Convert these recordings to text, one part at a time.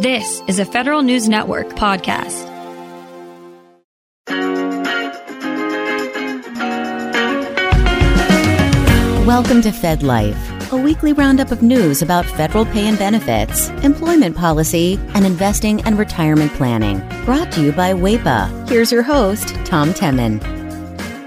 This is a Federal News Network podcast. Welcome to Fed Life, a weekly roundup of news about federal pay and benefits, employment policy, and investing and retirement planning. Brought to you by WAEPA. Here's your host, Tom Temin.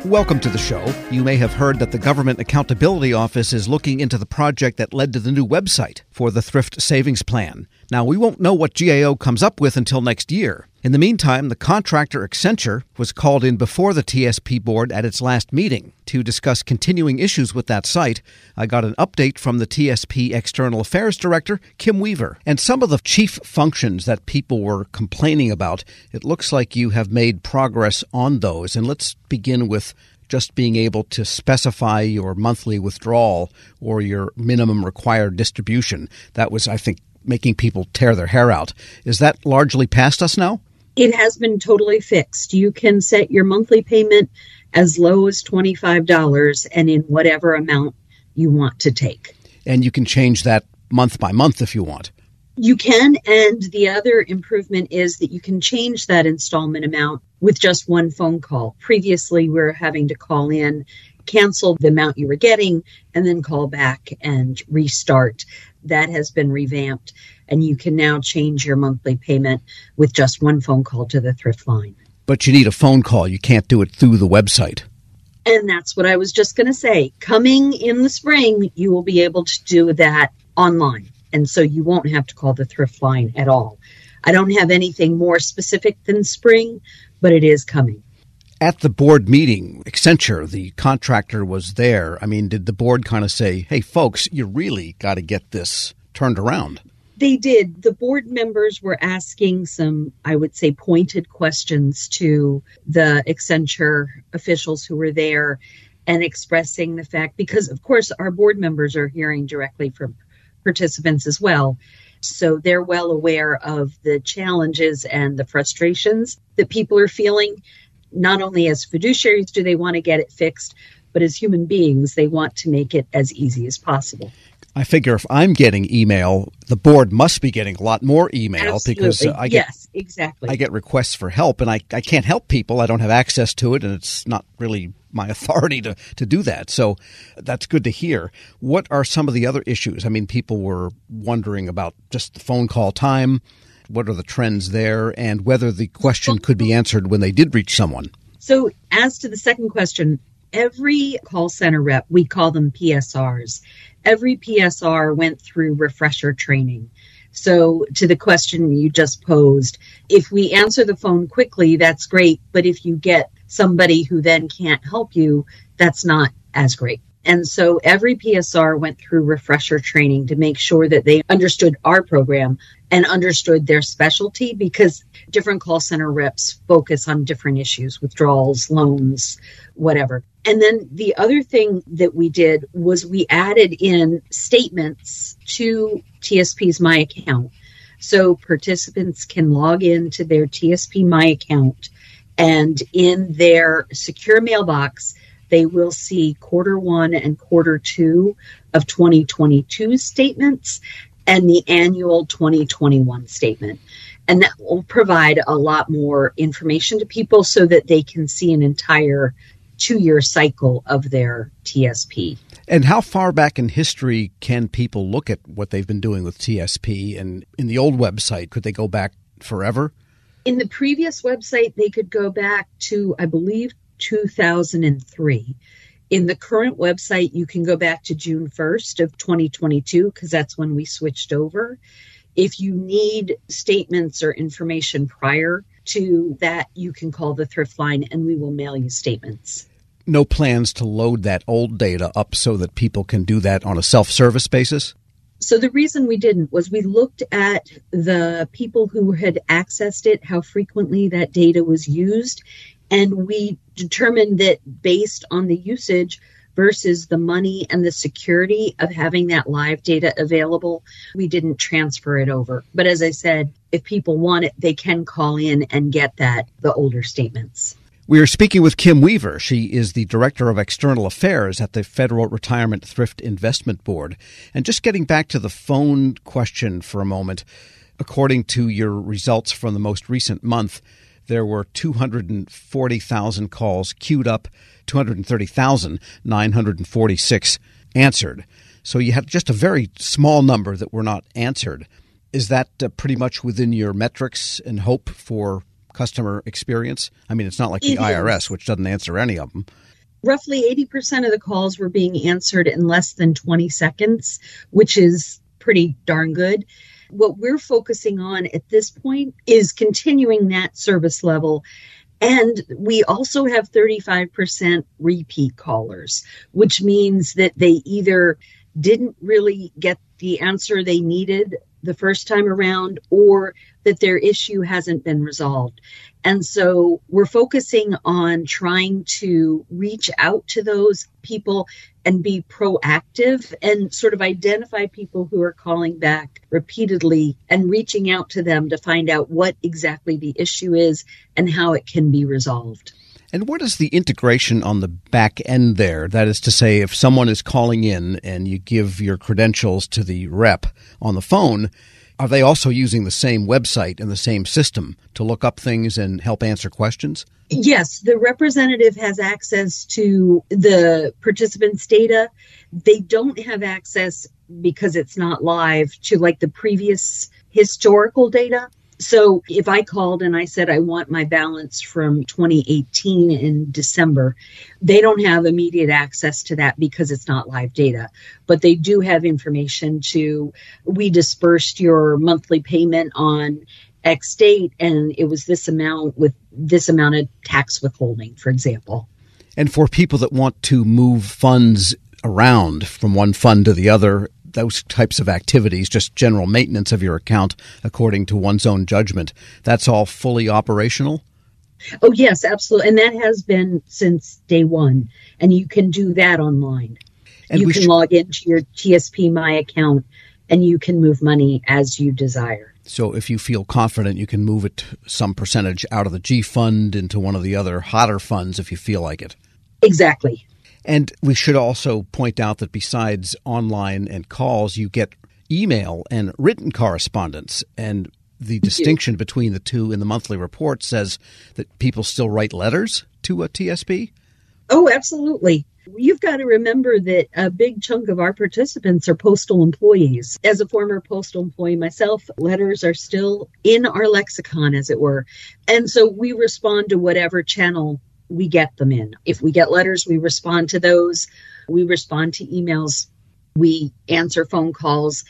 Welcome to the show. You may have heard that the Government Accountability Office is looking into the project that led to the new website for the Thrift Savings Plan. Now, we won't know what GAO comes up with until next year. In the meantime, the contractor Accenture was called in before the TSP board at its last meeting to discuss continuing issues with that site. I got an update from the TSP External Affairs Director, Kim Weaver. And some of the chief functions that people were complaining about, it looks like you have made progress on those. And let's begin with just being able to specify your monthly withdrawal or your minimum required distribution. That was, I think, making people tear their hair out. Is that largely past us now? It has been totally fixed. You can set your monthly payment as low as $25 and in whatever amount you want to take. And you can change that month by month if you want. You can. And the other improvement is that you can change that installment amount with just one phone call. Previously, we were having to call in, cancel the amount you were getting, and then call back and restart. That has been revamped and you can now change your monthly payment with just one phone call to the thrift line. But you need a phone call. You can't do it through the website. And that's what I was just going to say. Coming in the spring, you will be able to do that online. And so you won't have to call the thrift line at all. I don't have anything more specific than spring, but it is coming. At the board meeting, Accenture, the contractor, was there. I mean, did the board kind of say, hey, folks, you really got to get this turned around? They did. The board members were asking some, I would say, pointed questions to the Accenture officials who were there and expressing the fact, because of course our board members are hearing directly from participants as well. So they're well aware of the challenges and the frustrations that people are feeling. Not only as fiduciaries do they want to get it fixed, but as human beings, they want to make it as easy as possible. I figure if I'm getting email, the board must be getting a lot more email Absolutely. because uh, I get yes, exactly. I get requests for help, and I, I can't help people. I don't have access to it, and it's not really my authority to, to do that. So that's good to hear. What are some of the other issues? I mean, people were wondering about just the phone call time. What are the trends there, and whether the question could be answered when they did reach someone? So, as to the second question, every call center rep, we call them PSRs, every PSR went through refresher training. So, to the question you just posed, if we answer the phone quickly, that's great. But if you get somebody who then can't help you, that's not as great. And so every PSR went through refresher training to make sure that they understood our program and understood their specialty because different call center reps focus on different issues, withdrawals, loans, whatever. And then the other thing that we did was we added in statements to TSP's My Account. So participants can log into their TSP My Account and in their secure mailbox, they will see quarter one and quarter two of 2022 statements and the annual 2021 statement. And that will provide a lot more information to people so that they can see an entire two year cycle of their TSP. And how far back in history can people look at what they've been doing with TSP? And in the old website, could they go back forever? In the previous website, they could go back to, I believe, 2003. In the current website, you can go back to June 1st of 2022 because that's when we switched over. If you need statements or information prior to that, you can call the thrift line and we will mail you statements. No plans to load that old data up so that people can do that on a self service basis? So the reason we didn't was we looked at the people who had accessed it, how frequently that data was used, and we determined that based on the usage versus the money and the security of having that live data available, we didn't transfer it over. But as I said, if people want it, they can call in and get that, the older statements. We are speaking with Kim Weaver. She is the Director of External Affairs at the Federal Retirement Thrift Investment Board. And just getting back to the phone question for a moment, according to your results from the most recent month, there were 240,000 calls queued up, 230,946 answered. So you had just a very small number that were not answered. Is that uh, pretty much within your metrics and hope for customer experience? I mean, it's not like the It IRS, is. which doesn't answer any of them. roughly 80% of the calls were being answered in less than 20 seconds, which is pretty darn good. What we're focusing on at this point is continuing that service level. And we also have 35% repeat callers, which means that they either didn't really get the answer they needed the first time around or that their issue hasn't been resolved. And so we're focusing on trying to reach out to those people and be proactive and sort of identify people who are calling back repeatedly and reaching out to them to find out what exactly the issue is and how it can be resolved. And what is the integration on the back end there? That is to say, if someone is calling in and you give your credentials to the rep on the phone, are they also using the same website and the same system to look up things and help answer questions? Yes, the representative has access to the participants' data. They don't have access because it's not live to like the previous historical data. So if I called and I said I want my balance from 2018 in December, they don't have immediate access to that because it's not live data. But they do have information to we dispersed your monthly payment on X date and it was this amount with this amount of tax withholding, for example. And for people that want to move funds around from one fund to the other, those types of activities, just general maintenance of your account according to one's own judgment, that's all fully operational? Oh, yes, absolutely. And that has been since day one. And you can do that online. And you can sh- log into your TSP My account and you can move money as you desire. So if you feel confident, you can move it some percentage out of the G fund into one of the other hotter funds if you feel like it. Exactly. And we should also point out that besides online and calls, you get email and written correspondence. And the distinction between the two in the monthly report says that people still write letters to a TSP. Oh, absolutely. You've got to remember that a big chunk of our participants are postal employees. As a former postal employee myself, letters are still in our lexicon, as it were. And so we respond to whatever channel we get them in. If we get letters, we respond to those. We respond to emails. We answer phone calls.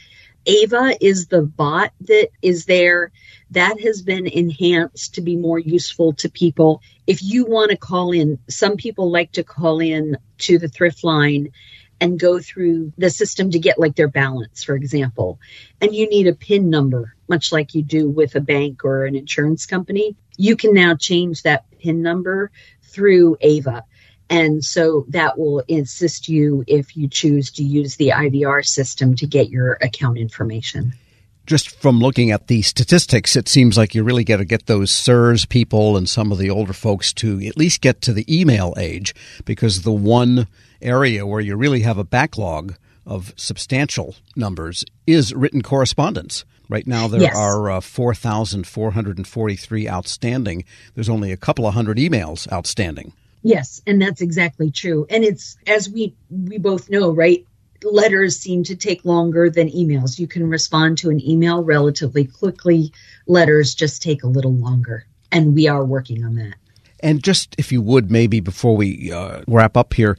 Ava is the bot that is there. That has been enhanced to be more useful to people. If you want to call in, some people like to call in to the thrift line and go through the system to get like their balance, for example. And you need a PIN number, much like you do with a bank or an insurance company. You can now change that PIN number through Ava. And so that will assist you if you choose to use the IVR system to get your account information. Just from looking at the statistics, it seems like you really got to get those SIRS people and some of the older folks to at least get to the email age because the one area where you really have a backlog of substantial numbers is written correspondence. Right now, there Yes. are uh, 4,443 outstanding. There's only a couple of hundred emails outstanding. Yes, and that's exactly true. And it's as we we both know, right? Letters seem to take longer than emails. You can respond to an email relatively quickly. Letters just take a little longer, and we are working on that. And just if you would, maybe before we uh, wrap up here,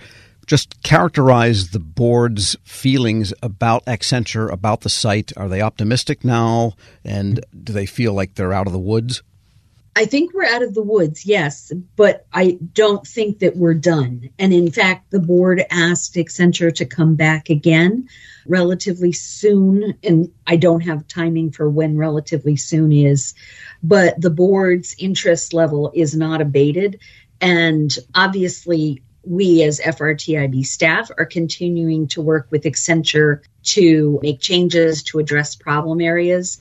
just characterize the board's feelings about Accenture, about the site. Are they optimistic now? And do they feel like they're out of the woods? I think we're out of the woods, yes, but I don't think that we're done. And in fact, the board asked Accenture to come back again relatively soon. And I don't have timing for when relatively soon is, but the board's interest level is not abated. And obviously, we as FRTIB staff are continuing to work with Accenture to make changes to address problem areas,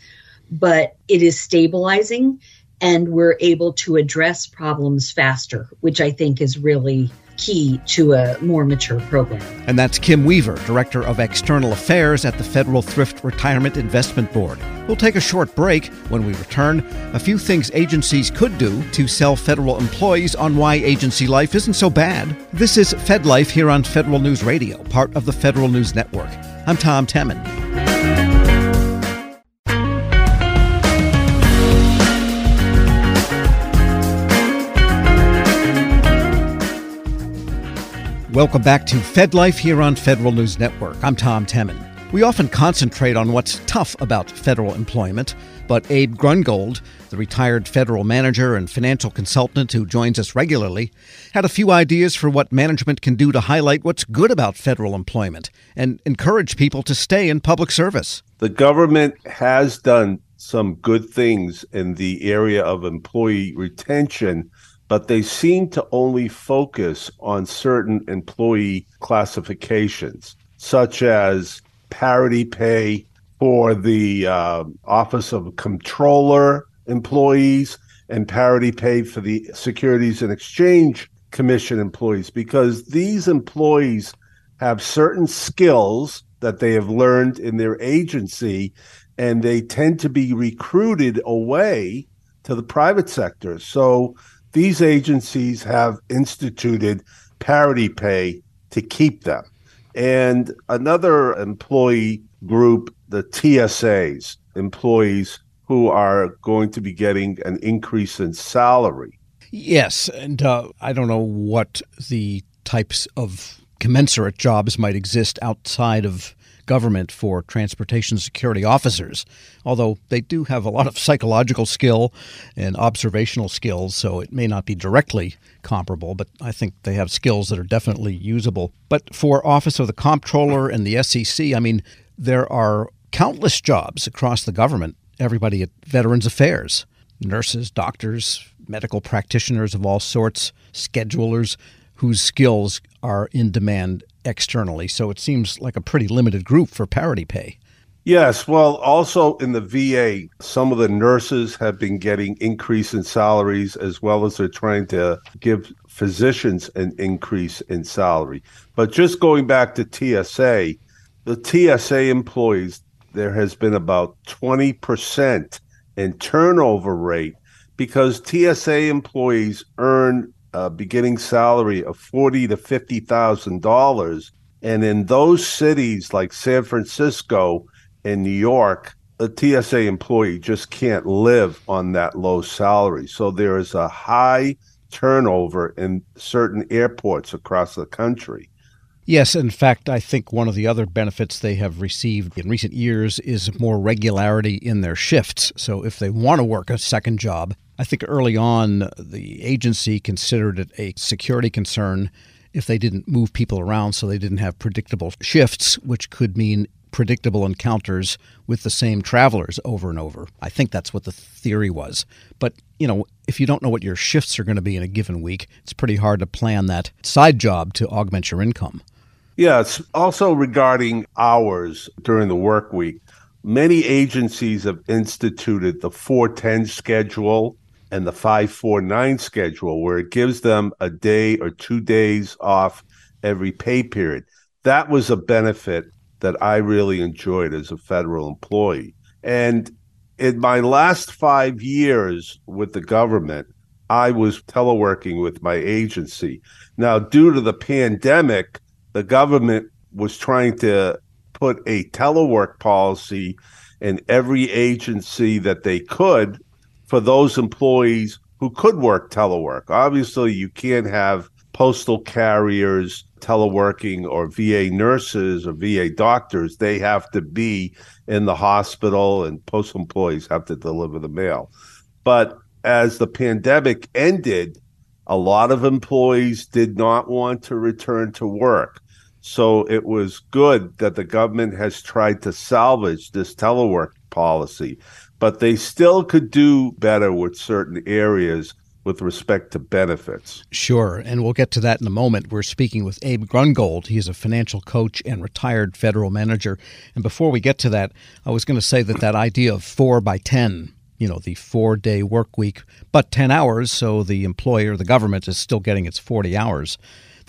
but it is stabilizing and we're able to address problems faster, which I think is really key to a more mature program. And that's Kim Weaver, Director of External Affairs at the Federal Thrift Retirement Investment Board. We'll take a short break. When we return, a few things agencies could do to sell federal employees on why agency life isn't so bad. This is Fed Life here on Federal News Radio, part of the Federal News Network. I'm Tom Temin. Welcome back to Fed Life here on Federal News Network. I'm Tom Temin. We often concentrate on what's tough about federal employment, but Abe Grungold, the retired federal manager and financial consultant who joins us regularly, had a few ideas for what management can do to highlight what's good about federal employment and encourage people to stay in public service. The government has done some good things in the area of employee retention, but they seem to only focus on certain employee classifications, such as parity pay for the uh, Office of Comptroller employees and parity pay for the Securities and Exchange Commission employees because these employees have certain skills that they have learned in their agency and they tend to be recruited away to the private sector. So these agencies have instituted parity pay to keep them and another employee group, the TSAs, employees who are going to be getting an increase in salary. Yes, and uh, I don't know what the types of commensurate jobs might exist outside of government for transportation security officers, although they do have a lot of psychological skill and observational skills, so it may not be directly comparable, but I think they have skills that are definitely usable. But for Office of the Comptroller and the SEC, I mean, there are countless jobs across the government, everybody at Veterans Affairs, nurses, doctors, medical practitioners of all sorts, schedulers whose skills are in demand externally. So it seems like a pretty limited group for parity pay. Yes, well, also in the VA, some of the nurses have been getting increase in salaries as well as they're trying to give physicians an increase in salary. But just going back to TSA, the TSA employees, there has been about 20% in turnover rate because TSA employees earn a beginning salary of forty to fifty thousand dollars, and in those cities like San Francisco and New York, a TSA employee just can't live on that low salary. So there is a high turnover in certain airports across the country. Yes, in fact, I think one of the other benefits they have received in recent years is more regularity in their shifts. So if they want to work a second job, I think early on the agency considered it a security concern if they didn't move people around so they didn't have predictable shifts, which could mean predictable encounters with the same travelers over and over. I think that's what the theory was. But, you know, if you don't know what your shifts are going to be in a given week, it's pretty hard to plan that side job to augment your income. Yes. Also regarding hours during the work week, many agencies have instituted the 410 schedule and the 549 schedule, where it gives them a day or two days off every pay period. That was a benefit that I really enjoyed as a federal employee. And in my last five years with the government, I was teleworking with my agency. Now, due to the pandemic, the government was trying to put a telework policy in every agency that they could for those employees who could work telework. Obviously, you can't have postal carriers teleworking or VA nurses or VA doctors. They have to be in the hospital, and postal employees have to deliver the mail. But as the pandemic ended, a lot of employees did not want to return to work. So it was good that the government has tried to salvage this telework policy, but they still could do better with certain areas with respect to benefits. Sure, and we'll get to that in a moment. We're speaking with Abe Grungold. He's a financial coach and retired federal manager. And before we get to that, I was going to say that that idea of 4 by 10 you know, the four day work week, but 10 hours, so the employer, the government, is still getting its 40 hours.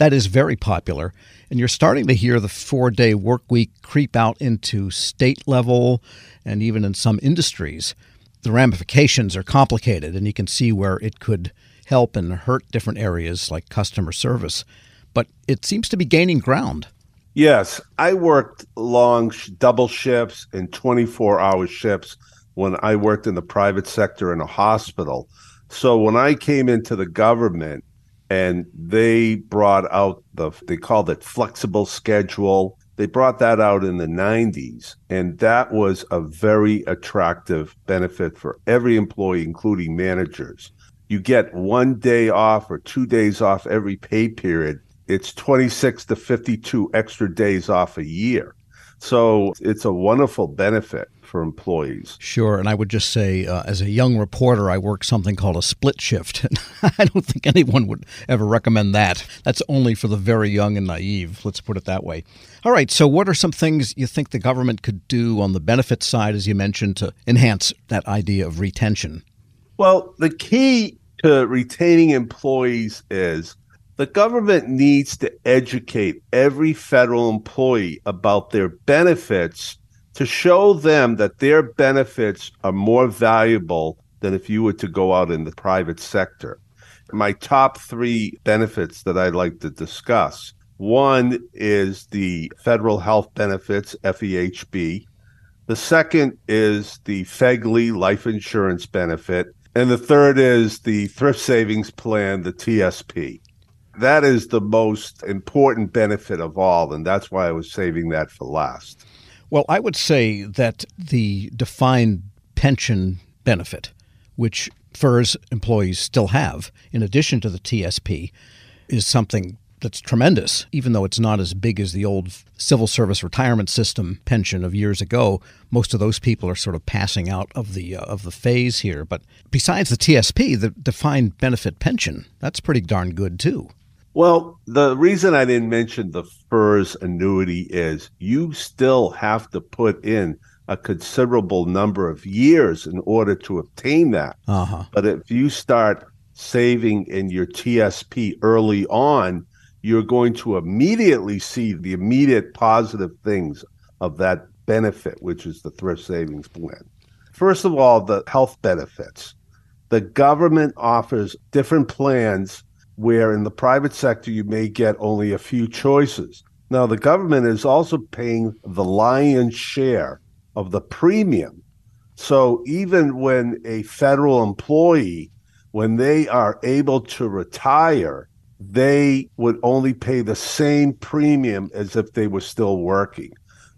That is very popular. And you're starting to hear the four day work week creep out into state level and even in some industries. The ramifications are complicated, and you can see where it could help and hurt different areas like customer service. But it seems to be gaining ground. Yes, I worked long double shifts and 24 hour shifts when I worked in the private sector in a hospital. So when I came into the government and they brought out the, they called it flexible schedule. They brought that out in the 90s, and that was a very attractive benefit for every employee, including managers. You get one day off or two days off every pay period it's 26 to 52 extra days off a year. So it's a wonderful benefit for employees. Sure. And I would just say, uh, as a young reporter, I worked something called a split shift. I don't think anyone would ever recommend that. That's only for the very young and naive, let's put it that way. All right. So, what are some things you think the government could do on the benefit side, as you mentioned, to enhance that idea of retention? Well, the key to retaining employees is the government needs to educate every federal employee about their benefits to show them that their benefits are more valuable than if you were to go out in the private sector. My top three benefits that I'd like to discuss one is the federal health benefits, FEHB. The second is the FEGLI life insurance benefit. And the third is the thrift savings plan, the TSP that is the most important benefit of all, and that's why I was saving that for last. Well, I would say that the defined pension benefit, which FERS employees still have, in addition to the TSP, is something that's tremendous, even though it's not as big as the old civil service retirement system pension of years ago. Most of those people are sort of passing out of the uh, of the phase here. But besides the TSP, the defined benefit pension, that's pretty darn good too. Well, the reason I didn't mention the FERS annuity is you still have to put in a considerable number of years in order to obtain that. Uh-huh. But if you start saving in your TSP early on, you're going to immediately see the immediate positive things of that benefit, which is the thrift savings plan. First of all, the health benefits. The government offers different plans where in the private sector you may get only a few choices. Now, the government is also paying the lion's share of the premium. So even when a federal employee, when they are able to retire, they would only pay the same premium as if they were still working.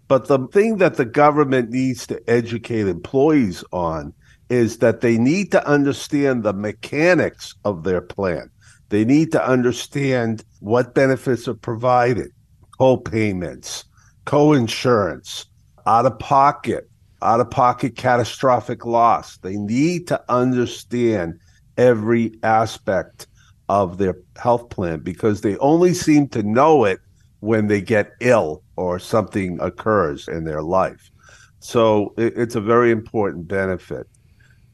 But the thing that the government needs to educate employees on is that they need to understand the mechanics of their plan. They need to understand what benefits are provided, co-payments, co-insurance, out of pocket, out of pocket catastrophic loss. They need to understand every aspect of their health plan because they only seem to know it when they get ill or something occurs in their life. So it's a very important benefit.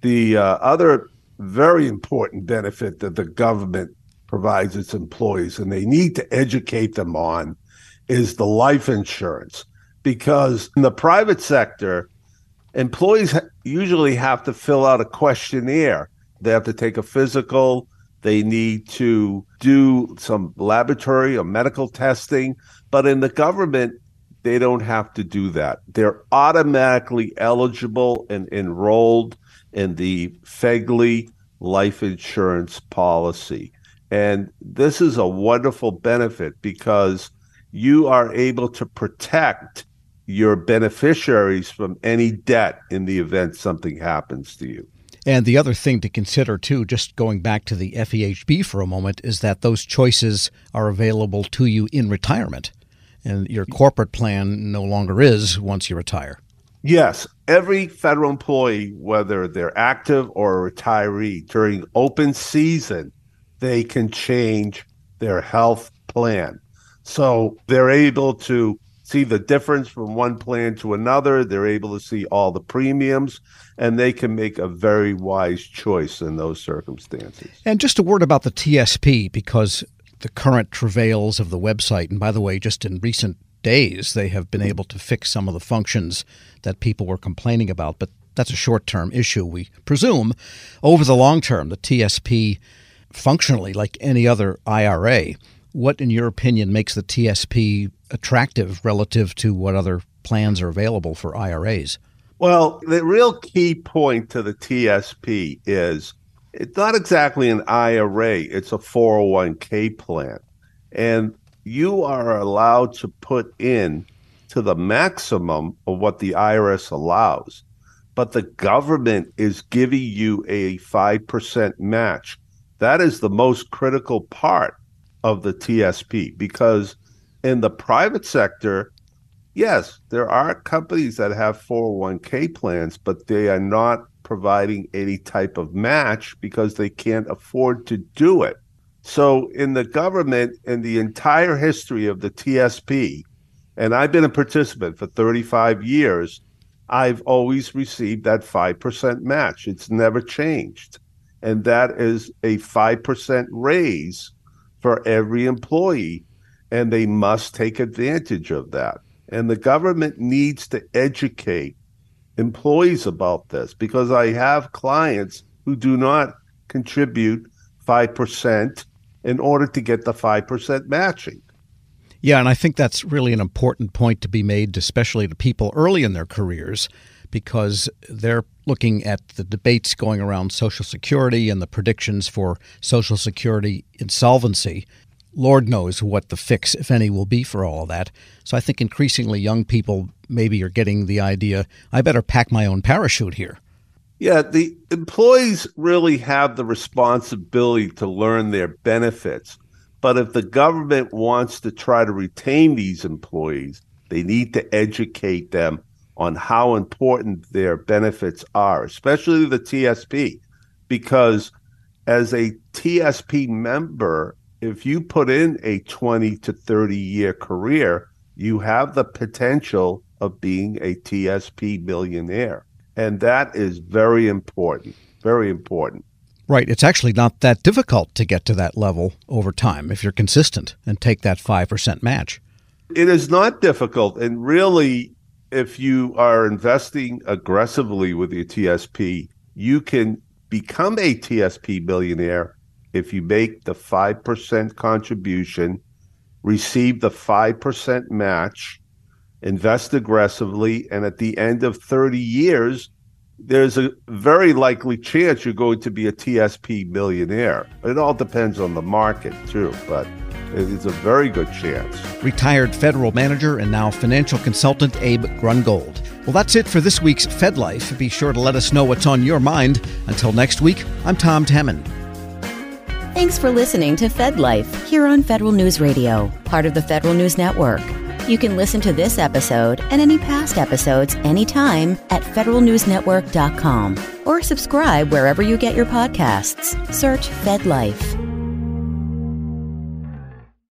The uh, other very important benefit that the government provides its employees and they need to educate them on is the life insurance. Because in the private sector employees usually have to fill out a questionnaire. They have to take a physical they need to do some laboratory or medical testing but in the government they don't have to do that. They're automatically eligible and enrolled in the FEGLI life insurance policy and this is a wonderful benefit because you are able to protect your beneficiaries from any debt in the event something happens to you. And the other thing to consider, too, just going back to the FEHB for a moment, is that those choices are available to you in retirement. And your corporate plan no longer is once you retire. Yes. Every federal employee, whether they're active or a retiree, during open season they can change their health plan. So they're able to see the difference from one plan to another. They're able to see all the premiums, and they can make a very wise choice in those circumstances. And just a word about the TSP, because the current travails of the website. And by the way, just in recent days, they have been able to fix some of the functions that people were complaining about. But that's a short term issue, we presume. Over the long term, the TSP functionally like any other IRA. What, in your opinion, makes the TSP attractive relative to what other plans are available for IRAs? Well, the real key point to the TSP is it's not exactly an IRA, it's a 401k plan. And you are allowed to put in to the maximum of what the IRS allows. But the government is giving you a 5% match. That is the most critical part of the TSP because in the private sector, yes, there are companies that have 401k plans, but they are not providing any type of match because they can't afford to do it. So, in the government, in the entire history of the TSP, and I've been a participant for 35 years, I've always received that 5% match. It's never changed. And that is a 5% raise for every employee. And they must take advantage of that. And the government needs to educate employees about this because I have clients who do not contribute 5% in order to get the 5% matching. Yeah, and I think that's really an important point to be made, especially to people early in their careers, because they're looking at the debates going around Social Security and the predictions for Social Security insolvency. Lord knows what the fix, if any, will be for all of that. So I think increasingly young people maybe are getting the idea I better pack my own parachute here. Yeah, the employees really have the responsibility to learn their benefits. But if the government wants to try to retain these employees, they need to educate them on how important their benefits are, especially the TSP, because as a TSP member, if you put in a 20 to 30 year career, you have the potential of being a TSP millionaire. And that is very important, very important. Right. It's actually not that difficult to get to that level over time if you're consistent and take that 5% match. It is not difficult. And really, if you are investing aggressively with your TSP, you can become a TSP millionaire if you make the 5% contribution, receive the 5% match, invest aggressively, and at the end of 30 years, there's a very likely chance you're going to be a TSP millionaire. It all depends on the market, too, but it's a very good chance. Retired federal manager and now financial consultant Abe Grungold. Well, that's it for this week's Fed Life. Be sure to let us know what's on your mind. Until next week, I'm Tom Temin. Thanks for listening to Fed Life here on Federal News Radio, part of the Federal News Network. You can listen to this episode and any past episodes anytime at federalnewsnetwork.com or subscribe wherever you get your podcasts. Search Fed Life.